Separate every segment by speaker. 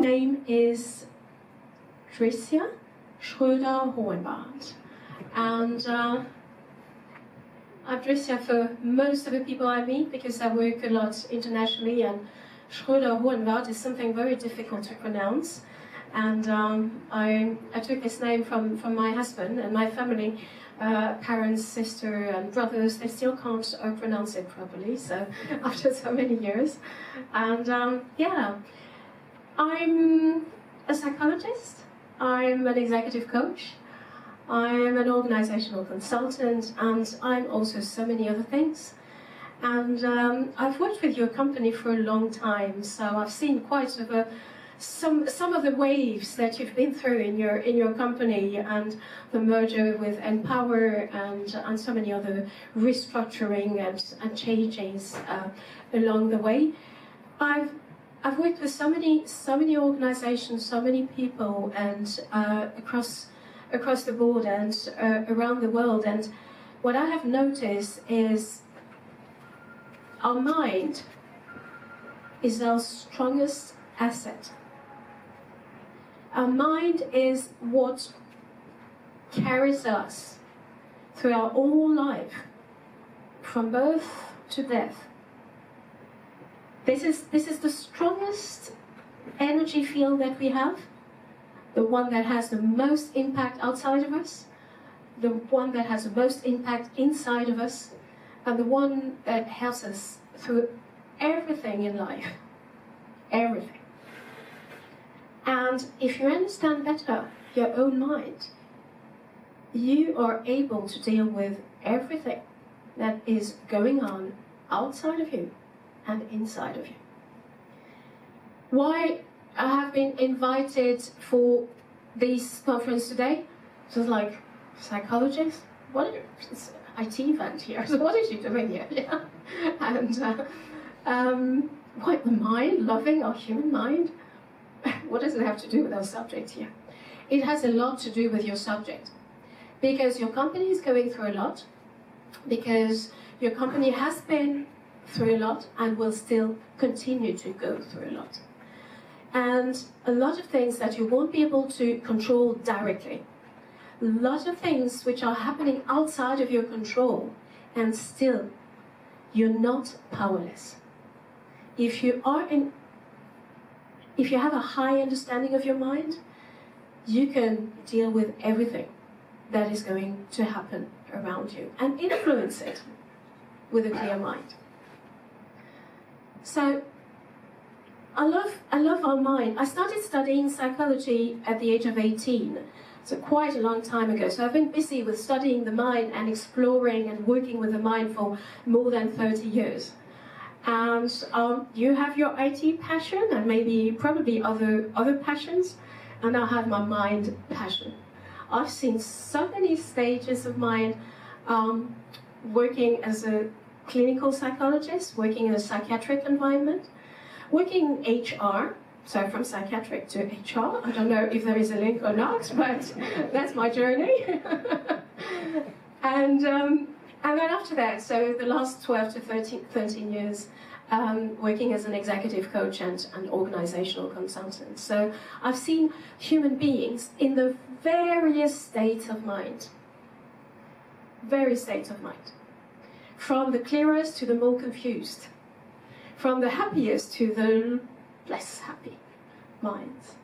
Speaker 1: name is Drissia Schröder Hohenbart. And uh, I'm Drissia for most of the people I meet because I work a lot internationally, and Schroeder-Hohenwarth is something very difficult to pronounce. And um, I, I took this name from, from my husband and my family uh, parents, sister, and brothers, they still can't uh, pronounce it properly. So after so many years, and um, yeah, I'm a psychologist. I'm an executive coach. I'm an organizational consultant, and I'm also so many other things. And um, I've worked with your company for a long time, so I've seen quite a some some of the waves that you've been through in your in your company and the merger with npower and and so many other restructuring and, and changes uh, along the way. I've I've worked with so many so many organizations, so many people, and uh, across across the board and uh, around the world. And what I have noticed is our mind is our strongest asset. Our mind is what carries us through our whole life, from birth to death. This is, this is the strongest energy field that we have, the one that has the most impact outside of us, the one that has the most impact inside of us, and the one that helps us through everything in life. Everything. And if you understand better your own mind, you are able to deal with everything that is going on outside of you and inside of you. Why I have been invited for this conference today? So it's like, psychologist? What is IT event here? So what is she doing here? Yeah. And uh, um, what the mind, loving our human mind, what does it have to do with our subject here? It has a lot to do with your subject. Because your company is going through a lot, because your company has been through a lot and will still continue to go through a lot. And a lot of things that you won't be able to control directly. A lot of things which are happening outside of your control, and still, you're not powerless. If you are in if you have a high understanding of your mind, you can deal with everything that is going to happen around you and influence it with a clear mind. So I love I love our mind. I started studying psychology at the age of 18. So quite a long time ago. So I've been busy with studying the mind and exploring and working with the mind for more than 30 years and um, you have your IT passion and maybe probably other other passions, and I have my mind passion. I've seen so many stages of mind um, working as a clinical psychologist, working in a psychiatric environment, working in HR. So from psychiatric to HR, I don't know if there is a link or not, but that's my journey. and um, and then after that, so the last 12 to 13, 13 years, um, working as an executive coach and an organizational consultant. So I've seen human beings in the various states of mind. Various states of mind. From the clearest to the more confused. From the happiest to the less happy minds.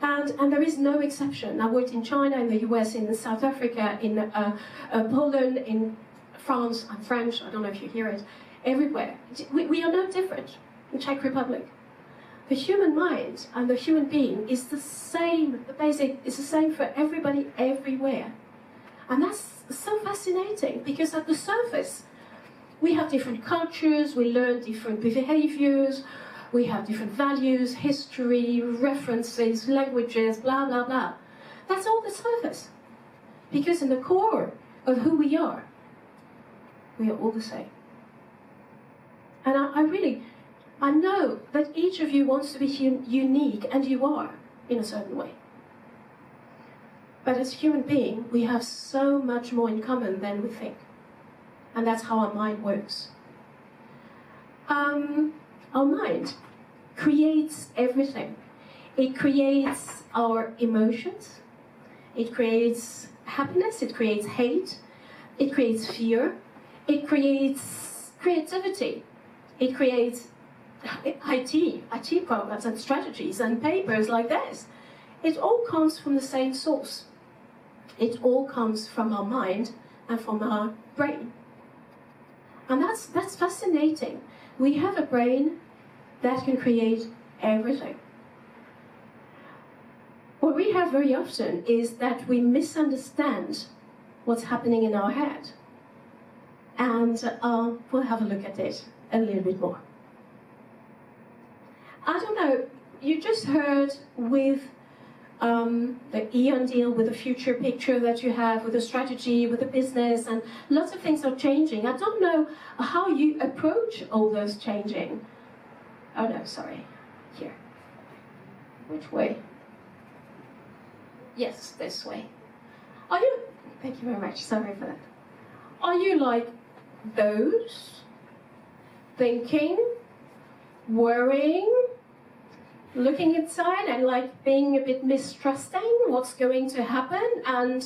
Speaker 1: And, and there is no exception. I worked in China, in the US, in South Africa, in uh, uh, Poland, in France, I'm French, I don't know if you hear it, everywhere. We, we are no different in Czech Republic. The human mind and the human being is the same, the basic is the same for everybody everywhere. And that's so fascinating because at the surface, we have different cultures, we learn different behaviors, we have different values, history, references, languages, blah, blah, blah. That's all the surface. Because in the core of who we are, we are all the same. And I, I really, I know that each of you wants to be unique, and you are in a certain way. But as human beings, we have so much more in common than we think. And that's how our mind works. Um, our mind creates everything. It creates our emotions. It creates happiness. It creates hate. It creates fear. It creates creativity. It creates IT, IT programs and strategies and papers like this. It all comes from the same source. It all comes from our mind and from our brain. And that's, that's fascinating. We have a brain that can create everything. What we have very often is that we misunderstand what's happening in our head. And uh, we'll have a look at it a little bit more. I don't know, you just heard with um, the E.ON deal, with the future picture that you have, with the strategy, with the business, and lots of things are changing. I don't know how you approach all those changing. Oh no, sorry. Here. Which way? Yes, this way. Are you. Thank you very much. Sorry for that. Are you like those? Thinking? Worrying? Looking inside and like being a bit mistrusting what's going to happen and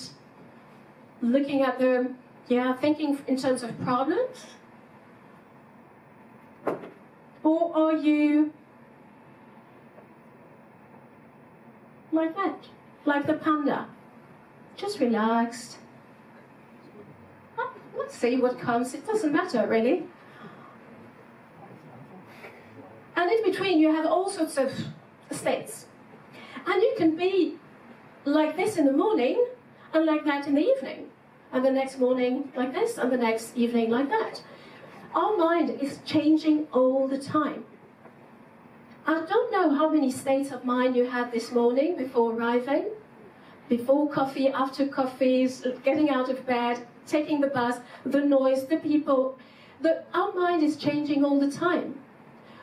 Speaker 1: looking at the. Yeah, thinking in terms of problems? Or are you like that? Like the panda? Just relaxed. Let's see what comes. It doesn't matter, really. And in between, you have all sorts of states. And you can be like this in the morning and like that in the evening. And the next morning like this, and the next evening like that. Our mind is changing all the time. I don't know how many states of mind you had this morning before arriving, before coffee, after coffees, getting out of bed, taking the bus, the noise, the people. The, our mind is changing all the time.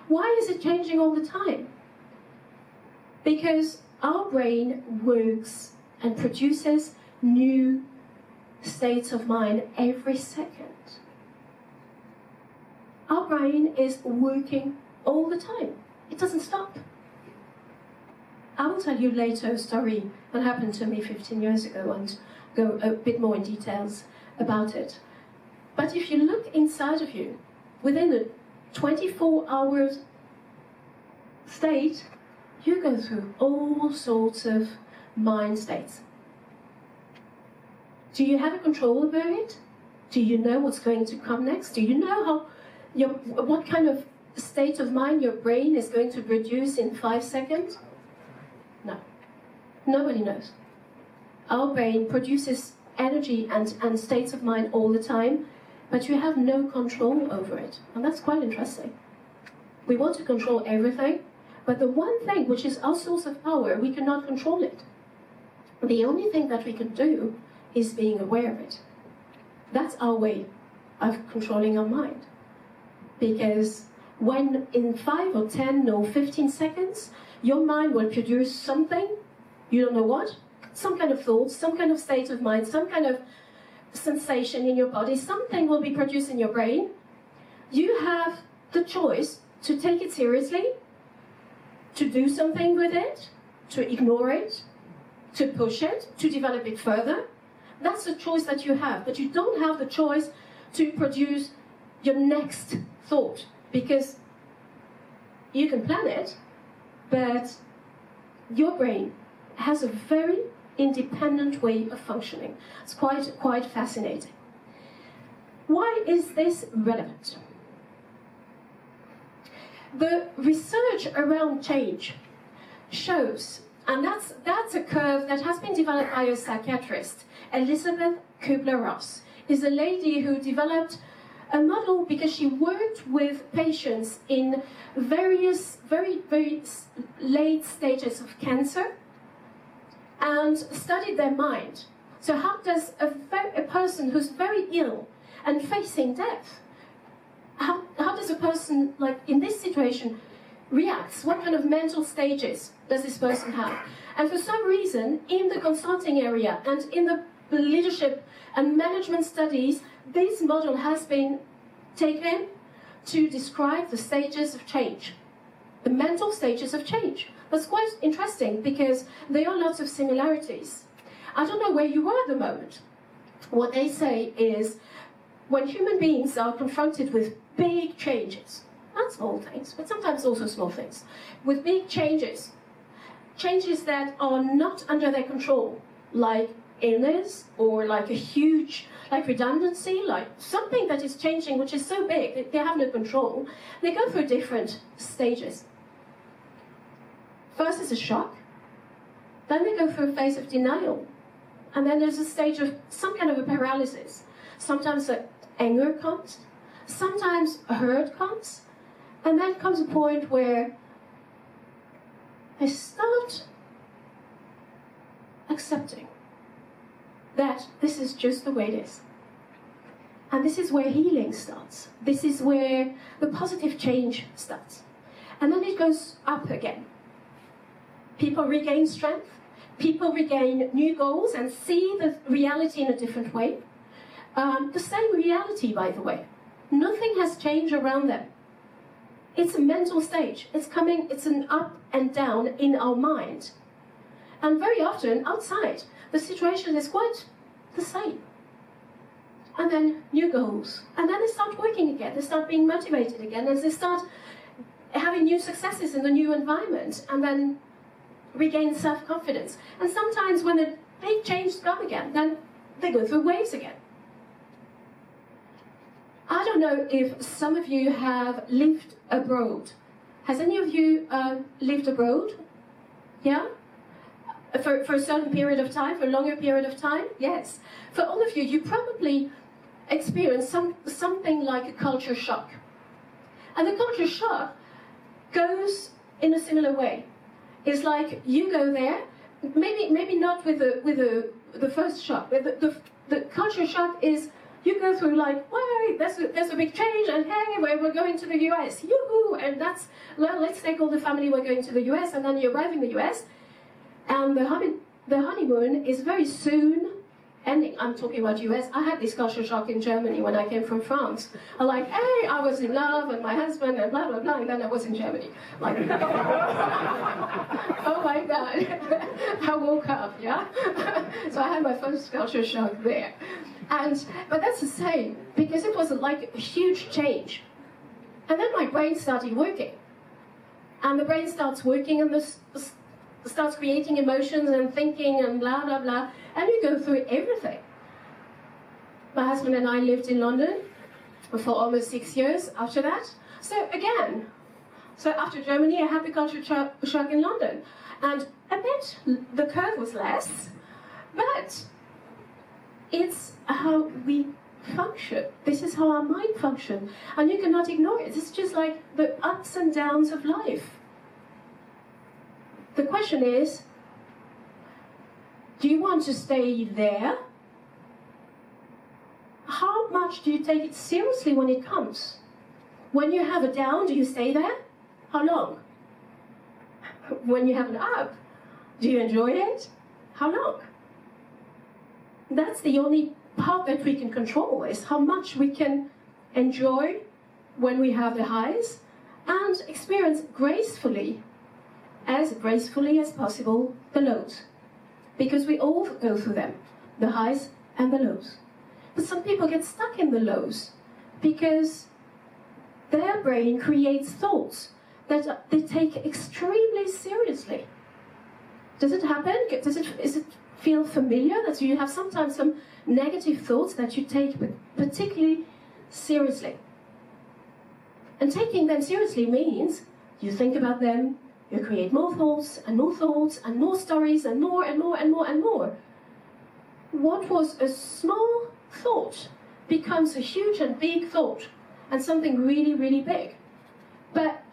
Speaker 1: Why is it changing all the time? Because our brain works and produces new states of mind every second. Our brain is working all the time. It doesn't stop. I will tell you later a story that happened to me 15 years ago and go a bit more in details about it. But if you look inside of you, within a 24 hours state, you go through all sorts of mind states. Do you have a control over it? Do you know what's going to come next? Do you know how your, what kind of state of mind your brain is going to produce in five seconds? No. Nobody knows. Our brain produces energy and, and states of mind all the time, but you have no control over it. And that's quite interesting. We want to control everything, but the one thing which is our source of power, we cannot control it. The only thing that we can do is being aware of it. That's our way of controlling our mind because when in 5 or 10 or 15 seconds your mind will produce something, you don't know what, some kind of thought, some kind of state of mind, some kind of sensation in your body, something will be produced in your brain. You have the choice to take it seriously, to do something with it, to ignore it, to push it, to develop it further. That's the choice that you have, but you don't have the choice to produce your next thought because you can plan it, but your brain has a very independent way of functioning. It's quite, quite fascinating. Why is this relevant? The research around change shows, and that's, that's a curve that has been developed by a psychiatrist, Elisabeth Kübler-Ross, is a lady who developed a model because she worked with patients in various, very, very late stages of cancer and studied their mind. So, how does a, a person who's very ill and facing death, how, how does a person, like in this situation, react? What kind of mental stages does this person have? And for some reason, in the consulting area and in the leadership and management studies, this model has been taken to describe the stages of change, the mental stages of change. That's quite interesting because there are lots of similarities. I don't know where you are at the moment. What they say is when human beings are confronted with big changes, not small things, but sometimes also small things, with big changes, changes that are not under their control, like illness or like a huge like redundancy, like something that is changing which is so big that they have no control, they go through different stages. First is a shock, then they go through a phase of denial, and then there's a stage of some kind of a paralysis. Sometimes anger comes, sometimes a hurt comes, and then comes a point where I start accepting that this is just the way it is. And this is where healing starts. This is where the positive change starts. And then it goes up again. People regain strength, people regain new goals and see the reality in a different way. Um, the same reality, by the way. Nothing has changed around them. It's a mental stage. It's coming, it's an up and down in our mind. And very often, outside, the situation is quite the same. And then new goals. And then they start working again. They start being motivated again as they start having new successes in the new environment and then regain self confidence. And sometimes when the big changes come again, then they go through waves again. I don't know if some of you have lived abroad. Has any of you uh, lived abroad? Yeah? For, for a certain period of time, for a longer period of time? Yes. For all of you, you probably experienced some, something like a culture shock. And the culture shock goes in a similar way. It's like you go there, maybe maybe not with the with the the first shock, but the, the, the culture shock is you go through like, wait, there's a, there's a big change, and hey, we're, going to the US, yoo-hoo, and that's, well, let's take all the family, we're going to the US, and then you arrive in the US, and the, the honeymoon is very soon ending. I'm talking about US. I had this culture shock in Germany when I came from France. I'm like, hey, I was in love and my husband and blah, blah, blah, and then I was in Germany. Like, oh my God. I woke up, yeah? so I had my first culture shock there. And, but that's the same, because it was like a huge change. And then my brain started working. And the brain starts working and this starts creating emotions and thinking and blah, blah, blah. And you go through everything. My husband and I lived in London for almost six years after that. So again, so after Germany, I had the culture shock in London. And a bit, the curve was less, but it's how we function. This is how our mind functions. And you cannot ignore it. It's just like the ups and downs of life. The question is do you want to stay there? How much do you take it seriously when it comes? When you have a down, do you stay there? How long? When you have an up, do you enjoy it? How long? that's the only part that we can control is how much we can enjoy when we have the highs and experience gracefully, as gracefully as possible, the lows. Because we all go through them, the highs and the lows. But some people get stuck in the lows because their brain creates thoughts that they take extremely seriously. Does it happen? Does it, is it feel familiar, that you have sometimes some negative thoughts that you take particularly seriously. And taking them seriously means you think about them, you create more thoughts and more thoughts and more stories and more and more and more and more. What was a small thought becomes a huge and big thought and something really, really big. But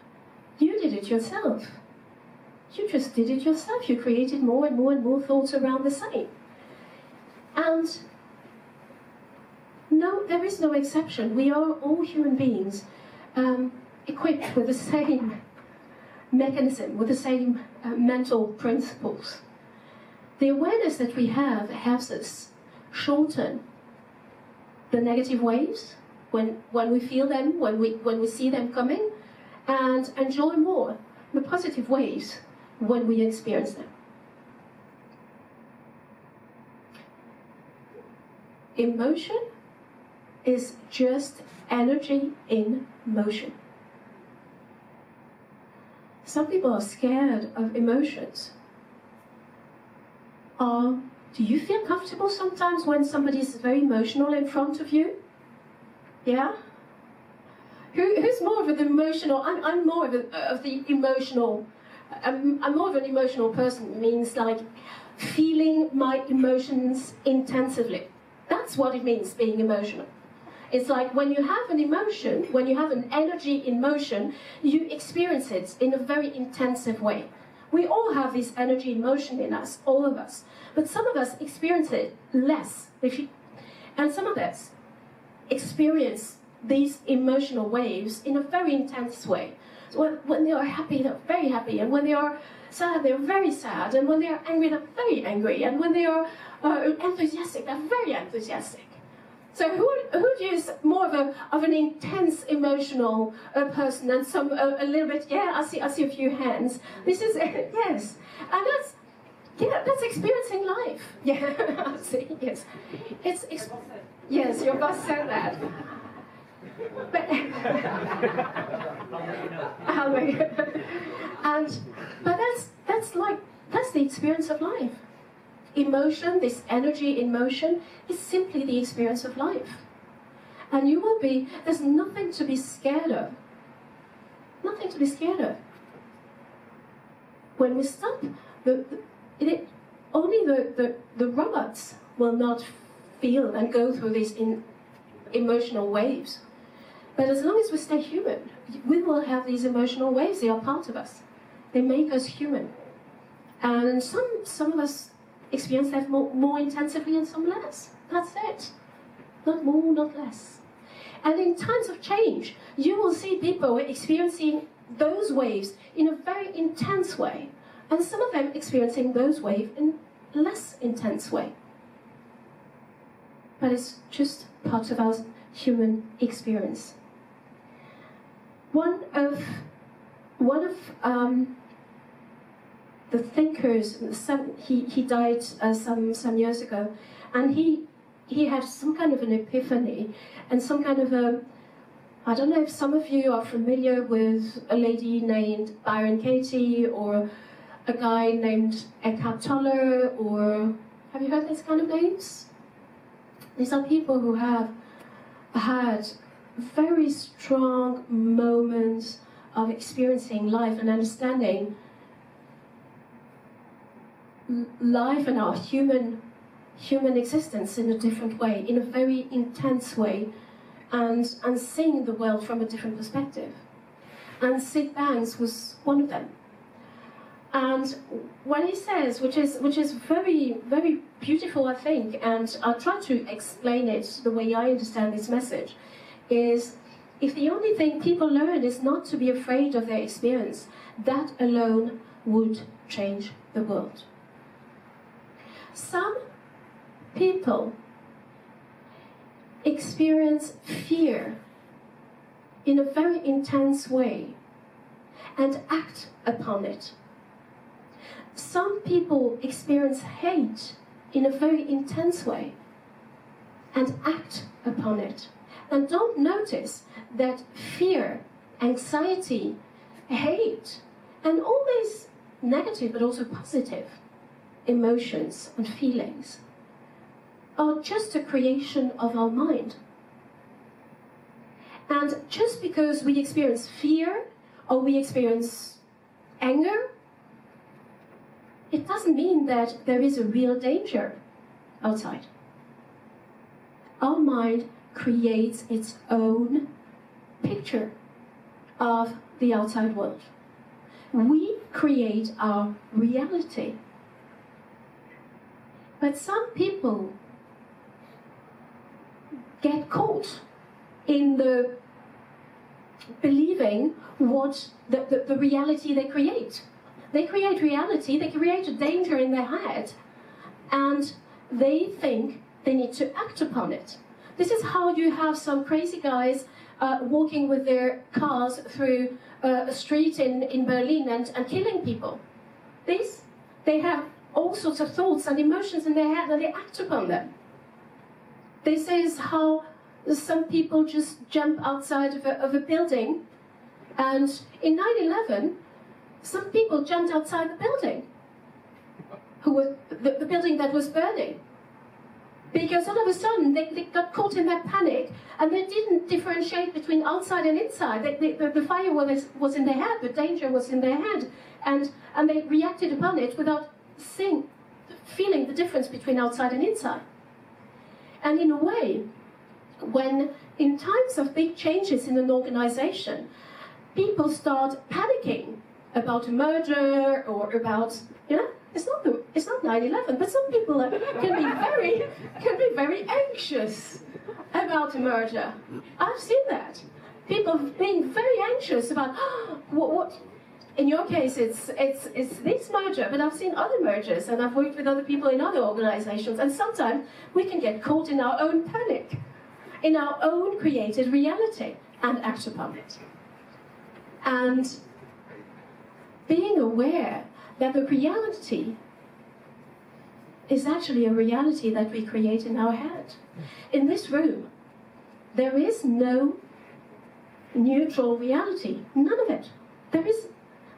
Speaker 1: you did it yourself. You just did it yourself. You created more and more and more thoughts around the same. And no, there is no exception. We are all human beings um, equipped with the same mechanism, with the same uh, mental principles. The awareness that we have helps us shorten the negative waves when, when we feel them, when we, when we see them coming, and enjoy more the positive waves when we experience them. Emotion is just energy in motion. Some people are scared of emotions. Uh, do you feel comfortable sometimes when somebody is very emotional in front of you? Yeah? Who, who's more of an emotional? I'm, I'm more of, a, of the emotional. I'm, I'm more of an emotional person. Means like feeling my emotions intensively. That's what it means being emotional. It's like when you have an emotion, when you have an energy in motion, you experience it in a very intensive way. We all have this energy in motion in us, all of us. But some of us experience it less. And some of us experience these emotional waves in a very intense way. So when, when they are happy, they're very happy. And when they are sad, they're very sad. And when they are angry, they're very angry. And when they are uh, enthusiastic, they're very enthusiastic. So who, is more of, a, of an intense emotional uh, person and some a, little bit, yeah, I see, I see a few hands. This is, yes. And that's, yeah, that's experiencing life. Yeah, I see, yes. It's, yes, your boss said that. But, and, but that's, that's like, that's the experience of life emotion, this energy in motion, is simply the experience of life. And you will be, there's nothing to be scared of. Nothing to be scared of. When we stop, the, the it, only the, the, the robots will not feel and go through these in, emotional waves. But as long as we stay human, we will have these emotional waves. They are part of us. They make us human. And some, some of us experience that more, more intensively and some less. That's it. Not more, not less. And in times of change, you will see people experiencing those waves in a very intense way, and some of them experiencing those waves in less intense way. But it's just part of our human experience. One of one of um, the thinkers, he, he died uh, some, some years ago, and he, he had some kind of an epiphany and some kind of a, I don't know if some of you are familiar with a lady named Byron Katie or a guy named Eckhart Tolle or have you heard these kind of names? These are people who have had very strong moments of experiencing life and understanding life and our human human existence in a different way, in a very intense way, and and seeing the world from a different perspective. And Syd Banks was one of them. And what he says, which is which is very very beautiful, I think, and I'll try to explain it the way I understand this message, is if the only thing people learn is not to be afraid of their experience, that alone would change the world. Some people experience fear in a very intense way and act upon it. Some people experience hate in a very intense way and act upon it. And don't notice that fear, anxiety, hate, and all these negative but also positive emotions and feelings are just a creation of our mind. And just because we experience fear or we experience anger, it doesn't mean that there is a real danger outside. Our mind creates its own picture of the outside world. We create our reality. But some people get caught in the believing what the, the, the, reality they create. They create reality, they create a danger in their head, and they think they need to act upon it. This is how you have some crazy guys uh, walking with their cars through uh, a street in, in Berlin and, and killing people. these, they have all sorts of thoughts and emotions in their head and they act upon them. This is how some people just jump outside of a, of a building. And in 9 11, some people jumped outside the building, who was the, the building that was burning. Because all of a sudden they, they got caught in that panic and they didn't differentiate between outside and inside. They, they, the, the fire was, was in their head, the danger was in their head, and, and they reacted upon it without seeing, feeling the difference between outside and inside. And in a way, when in times of big changes in an organization, people start panicking about a murder or about, you know, it's not the, it's not 9/11, but some people can be very can be very anxious about a murder. I've seen that. People being very anxious about oh, what, what. In your case, it's it's it's this merger, but I've seen other mergers, and I've worked with other people in other organizations, and sometimes we can get caught in our own panic, in our own created reality, and act upon it. And being aware that the reality is actually a reality that we create in our head. In this room, there is no neutral reality. None of it. There is,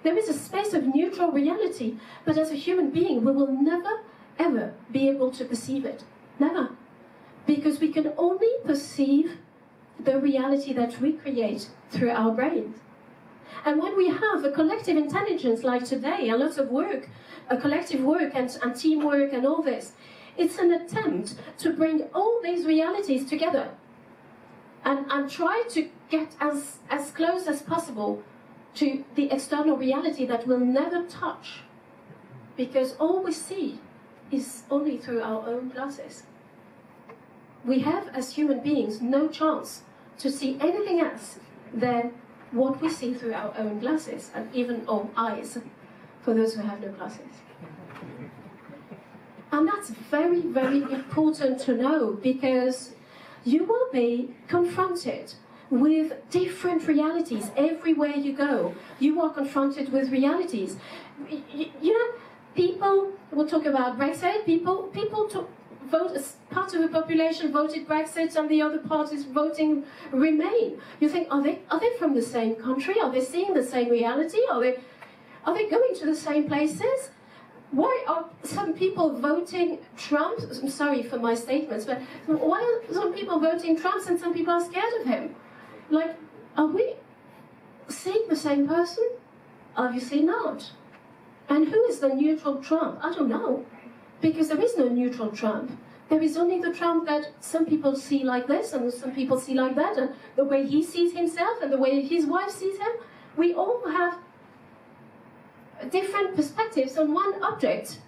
Speaker 1: there is a space of neutral reality, but as a human being, we will never, ever be able to perceive it. Never. Because we can only perceive the reality that we create through our brains. And when we have a collective intelligence like today, a lot of work, a collective work and, and teamwork and all this, it's an attempt to bring all these realities together and, and try to get as, as close as possible to the external reality that we'll never touch. Because all we see is only through our own glasses. We have, as human beings, no chance to see anything else than what we see through our own glasses, and even our eyes, for those who have no glasses. And that's very, very important to know because you will be confronted with different realities everywhere you go. You are confronted with realities. You, know, people will talk about Brexit. People, people talk, vote, part of the population voted Brexit and the other part is voting Remain. You think, are they, are they from the same country? Are they seeing the same reality? Are they, are they going to the same places? Why are some people voting Trump? I'm sorry for my statements, but why are some people voting Trump and some people are scared of him? Like, are we seeing the same person? Obviously not. And who is the neutral Trump? I don't know because there is no neutral Trump. There is only the Trump that some people see like this and some people see like that, and the way he sees himself and the way his wife sees him. We all have different perspectives on one object.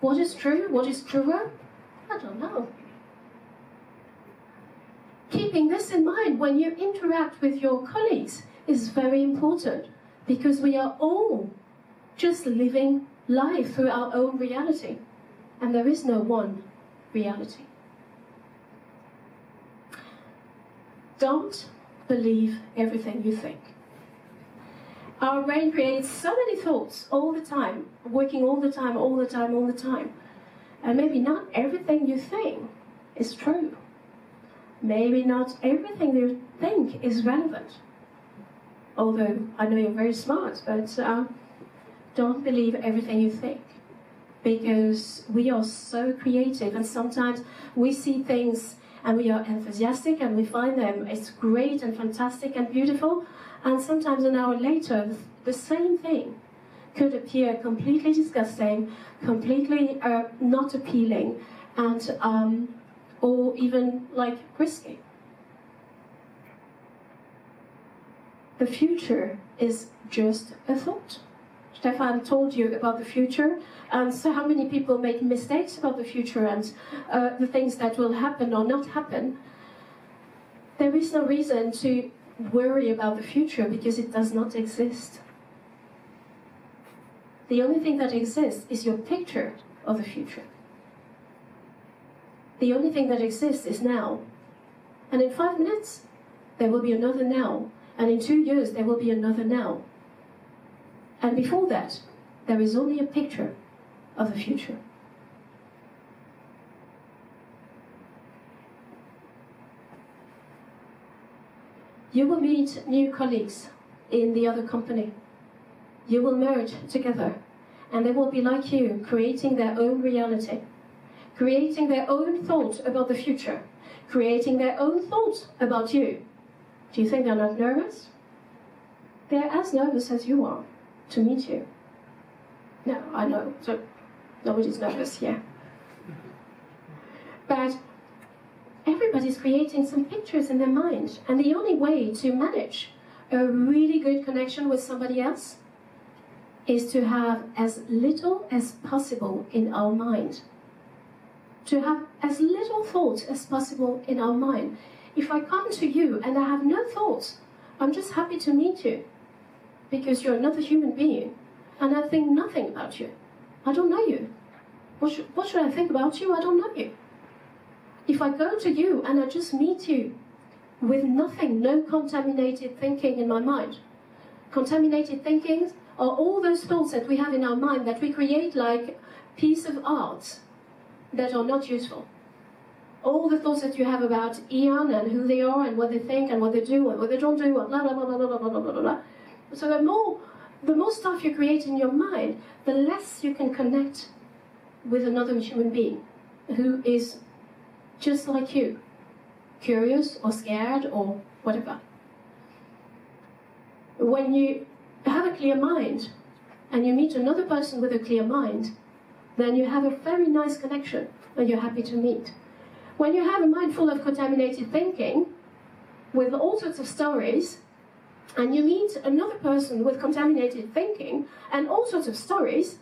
Speaker 1: What is true? What is truer? I don't know. Keeping this in mind when you interact with your colleagues is very important because we are all just living life through our own reality, and there is no one reality. Don't believe everything you think. Our brain creates so many thoughts all the time, working all the time, all the time, all the time. And maybe not everything you think is true. Maybe not everything you think is relevant. Although I know you're very smart, but uh, don't believe everything you think because we are so creative and sometimes we see things and we are enthusiastic and we find them it's great and fantastic and beautiful and sometimes an hour later the same thing could appear completely disgusting completely uh, not appealing and um, or even like risky the future is just a thought Stefan told you about the future, and so how many people make mistakes about the future and uh, the things that will happen or not happen. There is no reason to worry about the future because it does not exist. The only thing that exists is your picture of the future. The only thing that exists is now. And in five minutes, there will be another now. And in two years, there will be another now. And before that, there is only a picture of the future. You will meet new colleagues in the other company. You will merge together, and they will be like you, creating their own reality, creating their own thought about the future, creating their own thoughts about you. Do you think they're not nervous? They're as nervous as you are to meet you. No, I know. So nobody's nervous here. But everybody's creating some pictures in their mind, and the only way to manage a really good connection with somebody else is to have as little as possible in our mind. To have as little thought as possible in our mind. If I come to you and I have no thoughts, I'm just happy to meet you because you're another human being and I think nothing about you. I don't know you. What should, what should I think about you? I don't know you. If I go to you and I just meet you with nothing, no contaminated thinking in my mind, contaminated thinkings are all those thoughts that we have in our mind that we create like piece of art that are not useful. All the thoughts that you have about E.ON and who they are and what they think and what they do and what they don't do and blah blah blah blah blah blah blah blah blah. So the more the more stuff you create in your mind, the less you can connect with another human being who is just like you, curious or scared or whatever. When you have a clear mind and you meet another person with a clear mind, then you have a very nice connection and you're happy to meet. When you have a mind full of contaminated thinking, with all sorts of stories, and you meet another person with contaminated thinking and all sorts of stories,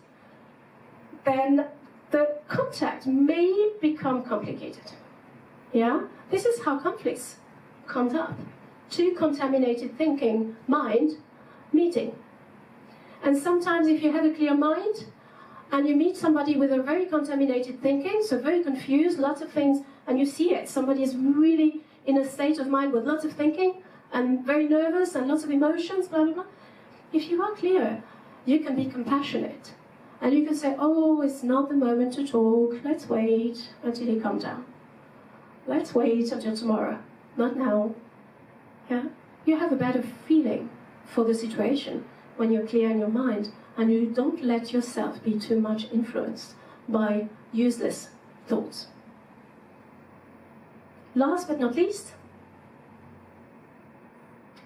Speaker 1: then the contact may become complicated. Yeah? This is how conflicts comes up. Two contaminated thinking mind meeting. And sometimes if you have a clear mind and you meet somebody with a very contaminated thinking, so very confused, lots of things, and you see it, somebody is really in a state of mind with lots of thinking, and very nervous and lots of emotions, blah, blah, blah. If you are clear, you can be compassionate. And you can say, oh, it's not the moment to talk. Let's wait until he comes down. Let's wait until tomorrow. Not now. Yeah? You have a better feeling for the situation when you're clear in your mind and you don't let yourself be too much influenced by useless thoughts. Last but not least,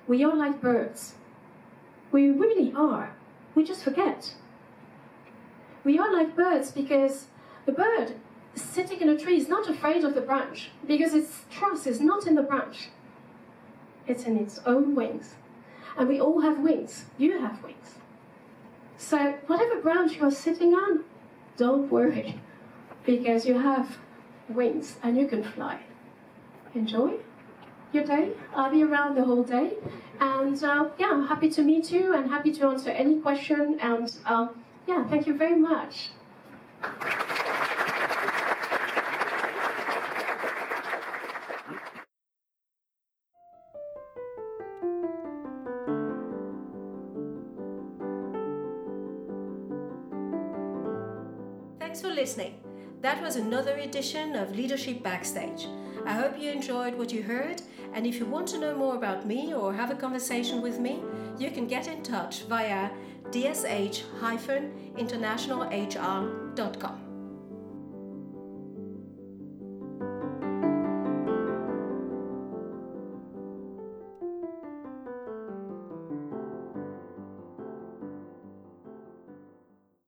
Speaker 1: we are like birds. We really are. We just forget. We are like birds because the bird sitting in a tree is not afraid of the branch because its trust is not in the branch. It's in its own wings. And we all have wings. You have wings. So, whatever branch you are sitting on, don't worry because you have wings and you can fly. Enjoy your day. I'll be around the whole day. And uh, yeah, I'm happy to meet you and happy to answer any question. And uh, yeah, thank you very much.
Speaker 2: Was another edition of Leadership Backstage. I hope you enjoyed what you heard, and if you want to know more about me or have a conversation with me, you can get in touch via dsh-internationalhr.com.